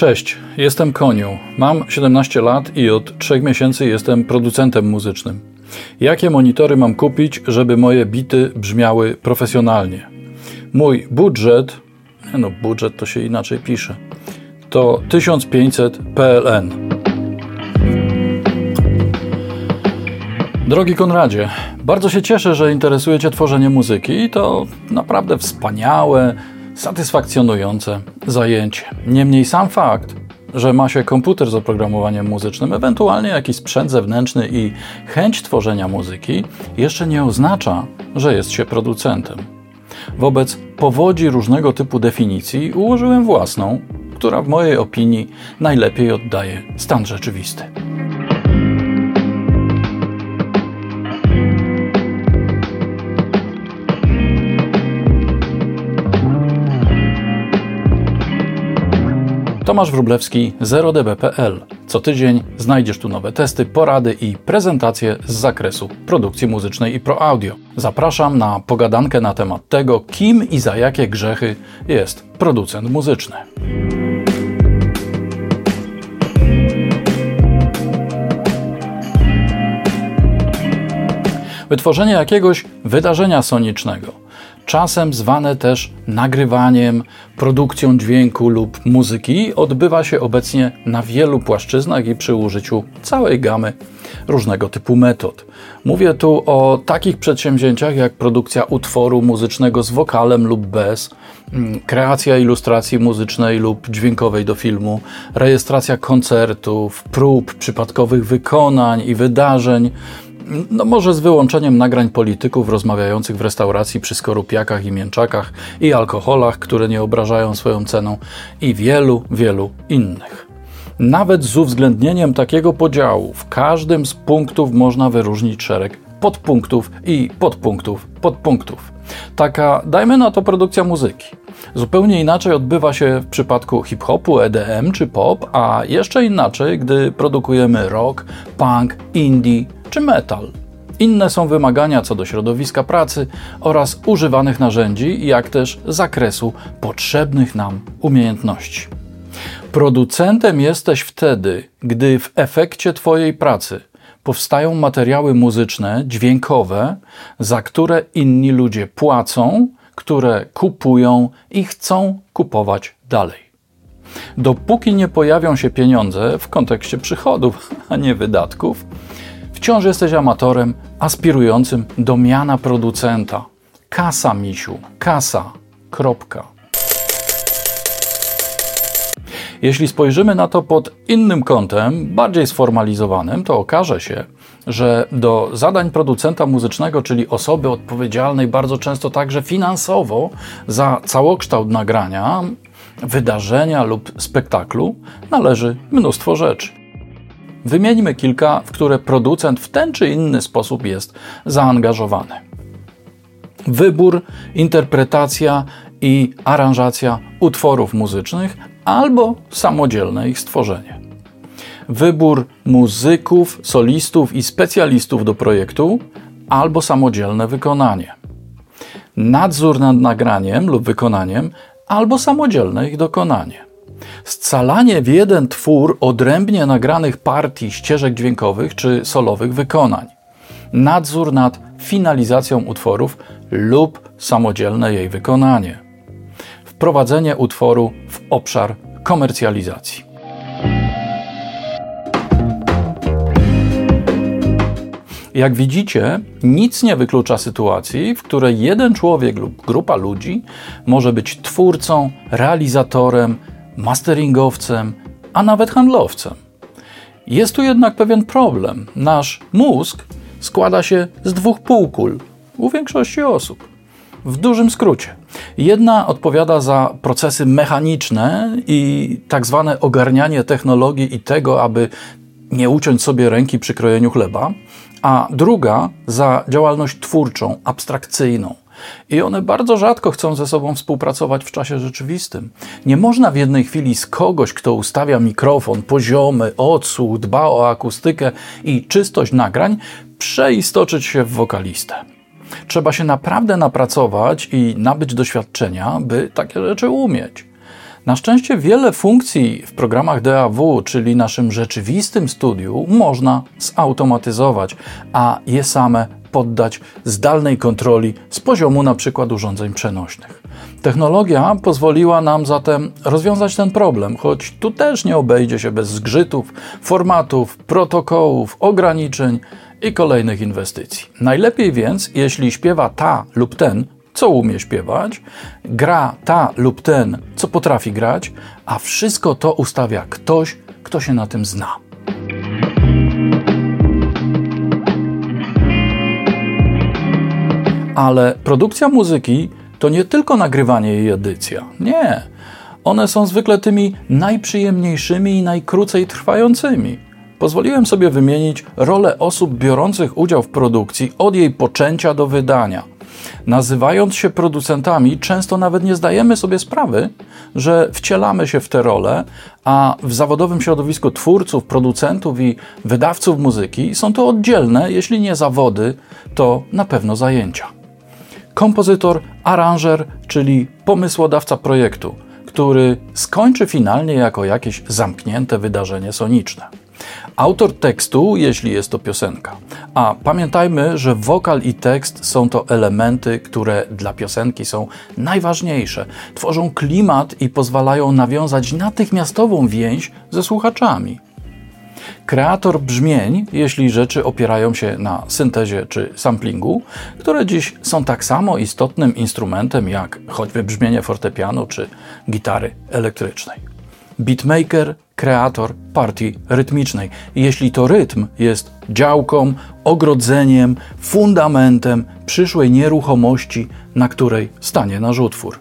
Cześć, jestem Koniu. Mam 17 lat i od 3 miesięcy jestem producentem muzycznym. Jakie monitory mam kupić, żeby moje bity brzmiały profesjonalnie? Mój budżet, no budżet to się inaczej pisze, to 1500 PLN. Drogi Konradzie, bardzo się cieszę, że interesuje Cię tworzenie muzyki i to naprawdę wspaniałe, satysfakcjonujące zajęcie. Niemniej sam fakt, że ma się komputer z oprogramowaniem muzycznym, ewentualnie jakiś sprzęt zewnętrzny i chęć tworzenia muzyki, jeszcze nie oznacza, że jest się producentem. Wobec powodzi różnego typu definicji ułożyłem własną, która w mojej opinii najlepiej oddaje stan rzeczywisty. Tomasz Wróblewski, 0db.pl. Co tydzień znajdziesz tu nowe testy, porady i prezentacje z zakresu produkcji muzycznej i pro audio. Zapraszam na pogadankę na temat tego, kim i za jakie grzechy jest producent muzyczny. Wytworzenie jakiegoś wydarzenia sonicznego czasem zwane też nagrywaniem, produkcją dźwięku lub muzyki, odbywa się obecnie na wielu płaszczyznach i przy użyciu całej gamy różnego typu metod. Mówię tu o takich przedsięwzięciach jak produkcja utworu muzycznego z wokalem lub bez, mm, kreacja ilustracji muzycznej lub dźwiękowej do filmu, rejestracja koncertów, prób, przypadkowych wykonań i wydarzeń no może z wyłączeniem nagrań polityków rozmawiających w restauracji przy skorupiakach i mięczakach i alkoholach, które nie obrażają swoją ceną i wielu, wielu innych. Nawet z uwzględnieniem takiego podziału w każdym z punktów można wyróżnić szereg podpunktów i podpunktów podpunktów. Taka, dajmy na to, produkcja muzyki. Zupełnie inaczej odbywa się w przypadku hip-hopu, EDM czy pop, a jeszcze inaczej, gdy produkujemy rock, punk, indie czy metal. Inne są wymagania co do środowiska pracy oraz używanych narzędzi, jak też zakresu potrzebnych nam umiejętności. Producentem jesteś wtedy, gdy w efekcie Twojej pracy powstają materiały muzyczne, dźwiękowe, za które inni ludzie płacą, które kupują i chcą kupować dalej. Dopóki nie pojawią się pieniądze w kontekście przychodów, a nie wydatków, Wciąż jesteś amatorem aspirującym do miana producenta. Kasa, misiu, kasa. Kropka. Jeśli spojrzymy na to pod innym kątem, bardziej sformalizowanym, to okaże się, że do zadań producenta muzycznego, czyli osoby odpowiedzialnej bardzo często także finansowo za całokształt nagrania, wydarzenia lub spektaklu, należy mnóstwo rzeczy. Wymieńmy kilka, w które producent w ten czy inny sposób jest zaangażowany. Wybór, interpretacja i aranżacja utworów muzycznych albo samodzielne ich stworzenie. Wybór muzyków, solistów i specjalistów do projektu albo samodzielne wykonanie. Nadzór nad nagraniem lub wykonaniem albo samodzielne ich dokonanie scalanie w jeden twór odrębnie nagranych partii ścieżek dźwiękowych czy solowych wykonań, nadzór nad finalizacją utworów lub samodzielne jej wykonanie, wprowadzenie utworu w obszar komercjalizacji. Jak widzicie, nic nie wyklucza sytuacji, w której jeden człowiek lub grupa ludzi może być twórcą, realizatorem, masteringowcem, a nawet handlowcem. Jest tu jednak pewien problem. Nasz mózg składa się z dwóch półkul u większości osób. W dużym skrócie. Jedna odpowiada za procesy mechaniczne i tak zwane ogarnianie technologii i tego, aby nie uciąć sobie ręki przy krojeniu chleba, a druga za działalność twórczą, abstrakcyjną, i one bardzo rzadko chcą ze sobą współpracować w czasie rzeczywistym. Nie można w jednej chwili z kogoś, kto ustawia mikrofon, poziomy, odsłuch, dba o akustykę i czystość nagrań, przeistoczyć się w wokalistę. Trzeba się naprawdę napracować i nabyć doświadczenia, by takie rzeczy umieć. Na szczęście wiele funkcji w programach DAW, czyli naszym rzeczywistym studiu, można zautomatyzować, a je same poddać zdalnej kontroli z poziomu np. urządzeń przenośnych. Technologia pozwoliła nam zatem rozwiązać ten problem, choć tu też nie obejdzie się bez zgrzytów, formatów, protokołów, ograniczeń i kolejnych inwestycji. Najlepiej więc, jeśli śpiewa ta lub ten, co umie śpiewać, gra ta lub ten, co potrafi grać, a wszystko to ustawia ktoś, kto się na tym zna. Ale produkcja muzyki to nie tylko nagrywanie i edycja. Nie. One są zwykle tymi najprzyjemniejszymi i najkrócej trwającymi. Pozwoliłem sobie wymienić rolę osób biorących udział w produkcji od jej poczęcia do wydania. Nazywając się producentami, często nawet nie zdajemy sobie sprawy, że wcielamy się w te role, a w zawodowym środowisku twórców, producentów i wydawców muzyki są to oddzielne, jeśli nie zawody, to na pewno zajęcia. Kompozytor, aranżer, czyli pomysłodawca projektu, który skończy finalnie jako jakieś zamknięte wydarzenie soniczne. Autor tekstu, jeśli jest to piosenka. A pamiętajmy, że wokal i tekst są to elementy, które dla piosenki są najważniejsze. Tworzą klimat i pozwalają nawiązać natychmiastową więź ze słuchaczami. Kreator brzmień, jeśli rzeczy opierają się na syntezie czy samplingu, które dziś są tak samo istotnym instrumentem jak choćby brzmienie fortepianu czy gitary elektrycznej. Beatmaker, kreator partii rytmicznej. Jeśli to rytm jest działką, ogrodzeniem, fundamentem przyszłej nieruchomości, na której stanie nasz utwór.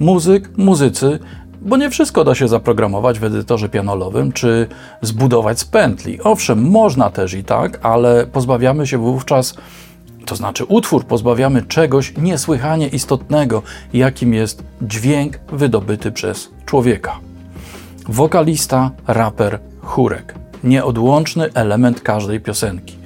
Muzyk, muzycy bo nie wszystko da się zaprogramować w edytorze pianolowym czy zbudować z pętli. Owszem, można też i tak, ale pozbawiamy się wówczas, to znaczy utwór, pozbawiamy czegoś niesłychanie istotnego, jakim jest dźwięk wydobyty przez człowieka. Wokalista, raper, chórek. Nieodłączny element każdej piosenki.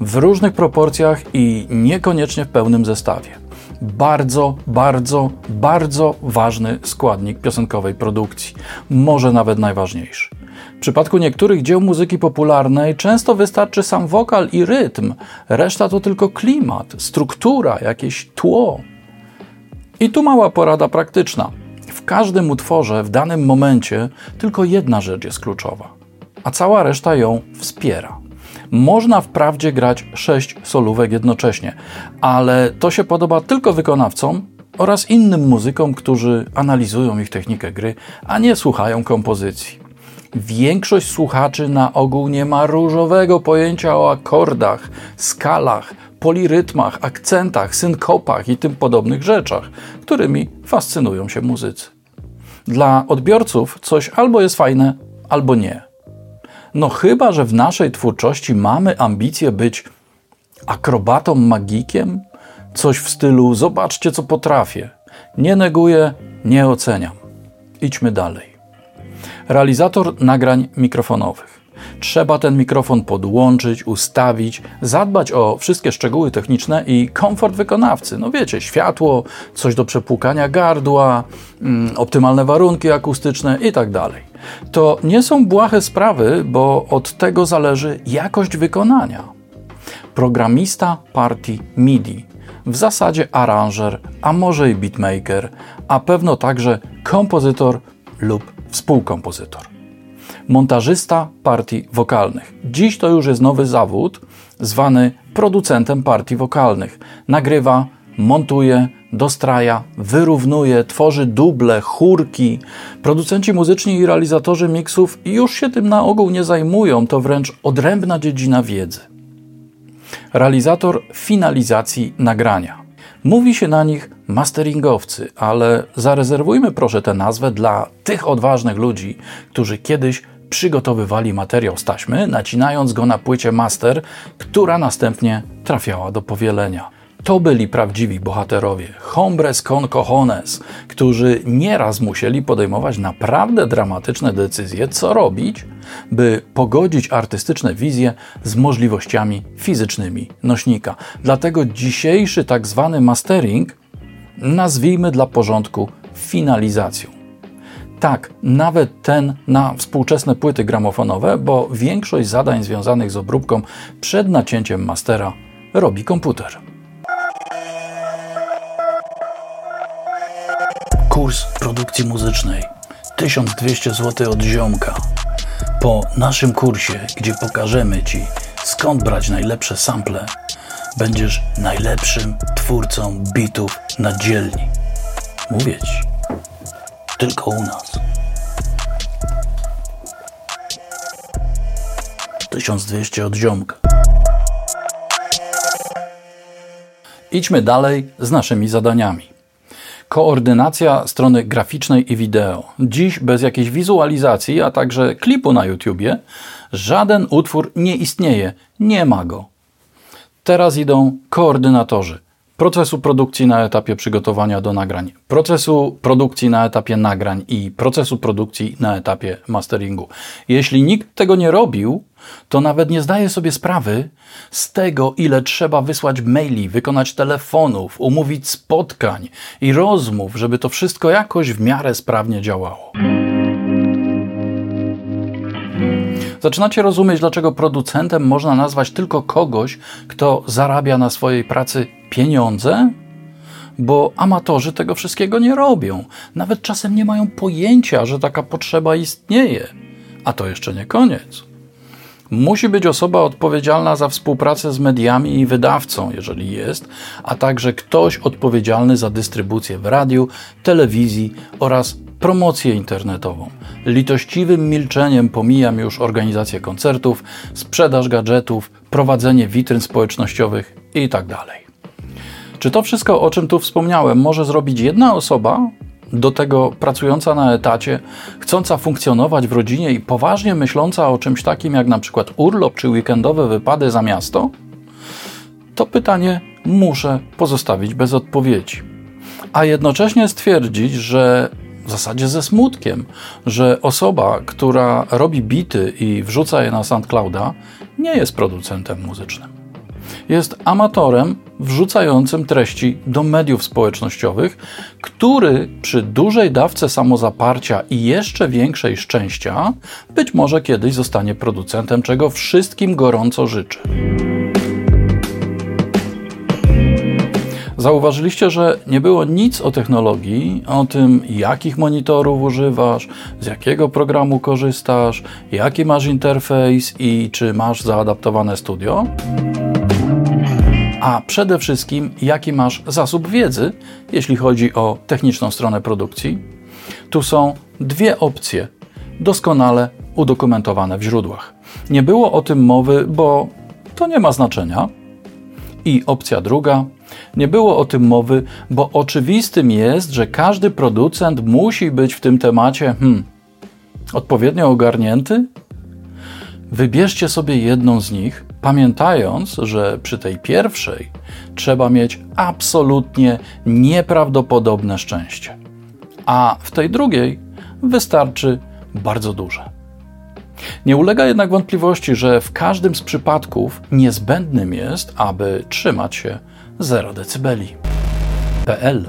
W różnych proporcjach i niekoniecznie w pełnym zestawie bardzo, bardzo, bardzo ważny składnik piosenkowej produkcji, może nawet najważniejszy. W przypadku niektórych dzieł muzyki popularnej często wystarczy sam wokal i rytm, reszta to tylko klimat, struktura, jakieś tło. I tu mała porada praktyczna. W każdym utworze w danym momencie tylko jedna rzecz jest kluczowa, a cała reszta ją wspiera. Można wprawdzie grać sześć solówek jednocześnie, ale to się podoba tylko wykonawcom oraz innym muzykom, którzy analizują ich technikę gry, a nie słuchają kompozycji. Większość słuchaczy na ogół nie ma różowego pojęcia o akordach, skalach, polirytmach, akcentach, synkopach i tym podobnych rzeczach, którymi fascynują się muzycy. Dla odbiorców coś albo jest fajne, albo nie. No chyba, że w naszej twórczości mamy ambicje być akrobatą, magikiem? Coś w stylu zobaczcie, co potrafię. Nie neguję, nie oceniam. Idźmy dalej. Realizator nagrań mikrofonowych. Trzeba ten mikrofon podłączyć, ustawić, zadbać o wszystkie szczegóły techniczne i komfort wykonawcy. No wiecie, światło, coś do przepłukania gardła, mm, optymalne warunki akustyczne itd. Tak to nie są błahe sprawy, bo od tego zależy jakość wykonania. Programista partii MIDI, w zasadzie aranżer, a może i beatmaker, a pewno także kompozytor lub współkompozytor. Montażysta partii wokalnych. Dziś to już jest nowy zawód, zwany producentem partii wokalnych. Nagrywa, montuje, dostraja, wyrównuje, tworzy duble, chórki. Producenci muzyczni i realizatorzy miksów już się tym na ogół nie zajmują, to wręcz odrębna dziedzina wiedzy. Realizator finalizacji nagrania. Mówi się na nich masteringowcy, ale zarezerwujmy proszę tę nazwę dla tych odważnych ludzi, którzy kiedyś przygotowywali materiał z taśmy, nacinając go na płycie master, która następnie trafiała do powielenia. To byli prawdziwi bohaterowie, hombres con cojones, którzy nieraz musieli podejmować naprawdę dramatyczne decyzje, co robić, by pogodzić artystyczne wizje z możliwościami fizycznymi nośnika. Dlatego dzisiejszy tak zwany mastering nazwijmy dla porządku finalizacją. Tak, nawet ten na współczesne płyty gramofonowe, bo większość zadań związanych z obróbką przed nacięciem mastera robi komputer. Kurs produkcji muzycznej 1200 zł od ziomka. Po naszym kursie, gdzie pokażemy Ci skąd brać najlepsze sample, będziesz najlepszym twórcą bitów na dzielni. Mówię Ci, tylko u nas. 1200 od ziomka. Idźmy dalej z naszymi zadaniami. Koordynacja strony graficznej i wideo. Dziś bez jakiejś wizualizacji, a także klipu na YouTubie, żaden utwór nie istnieje, nie ma go. Teraz idą koordynatorzy procesu produkcji na etapie przygotowania do nagrań, procesu produkcji na etapie nagrań i procesu produkcji na etapie masteringu. Jeśli nikt tego nie robił, to nawet nie zdaje sobie sprawy z tego, ile trzeba wysłać maili, wykonać telefonów, umówić spotkań i rozmów, żeby to wszystko jakoś w miarę sprawnie działało. Zaczynacie rozumieć, dlaczego producentem można nazwać tylko kogoś, kto zarabia na swojej pracy pieniądze? Bo amatorzy tego wszystkiego nie robią. Nawet czasem nie mają pojęcia, że taka potrzeba istnieje. A to jeszcze nie koniec. Musi być osoba odpowiedzialna za współpracę z mediami i wydawcą, jeżeli jest, a także ktoś odpowiedzialny za dystrybucję w radiu, telewizji oraz promocję internetową. Litościwym milczeniem pomijam już organizację koncertów, sprzedaż gadżetów, prowadzenie witryn społecznościowych itd. Tak Czy to wszystko, o czym tu wspomniałem, może zrobić jedna osoba, do tego pracująca na etacie, chcąca funkcjonować w rodzinie i poważnie myśląca o czymś takim jak na przykład urlop czy weekendowe wypady za miasto? To pytanie muszę pozostawić bez odpowiedzi. A jednocześnie stwierdzić, że w zasadzie ze smutkiem, że osoba, która robi bity i wrzuca je na SoundClouda, nie jest producentem muzycznym. Jest amatorem wrzucającym treści do mediów społecznościowych, który przy dużej dawce samozaparcia i jeszcze większej szczęścia być może kiedyś zostanie producentem, czego wszystkim gorąco życzę. Zauważyliście, że nie było nic o technologii, o tym, jakich monitorów używasz, z jakiego programu korzystasz, jaki masz interfejs i czy masz zaadaptowane studio? A przede wszystkim, jaki masz zasób wiedzy, jeśli chodzi o techniczną stronę produkcji? Tu są dwie opcje, doskonale udokumentowane w źródłach. Nie było o tym mowy, bo to nie ma znaczenia. I opcja druga, nie było o tym mowy, bo oczywistym jest, że każdy producent musi być w tym temacie hmm, odpowiednio ogarnięty. Wybierzcie sobie jedną z nich, pamiętając, że przy tej pierwszej trzeba mieć absolutnie nieprawdopodobne szczęście, a w tej drugiej wystarczy bardzo duże. Nie ulega jednak wątpliwości, że w każdym z przypadków niezbędnym jest, aby trzymać się 0 dB. PL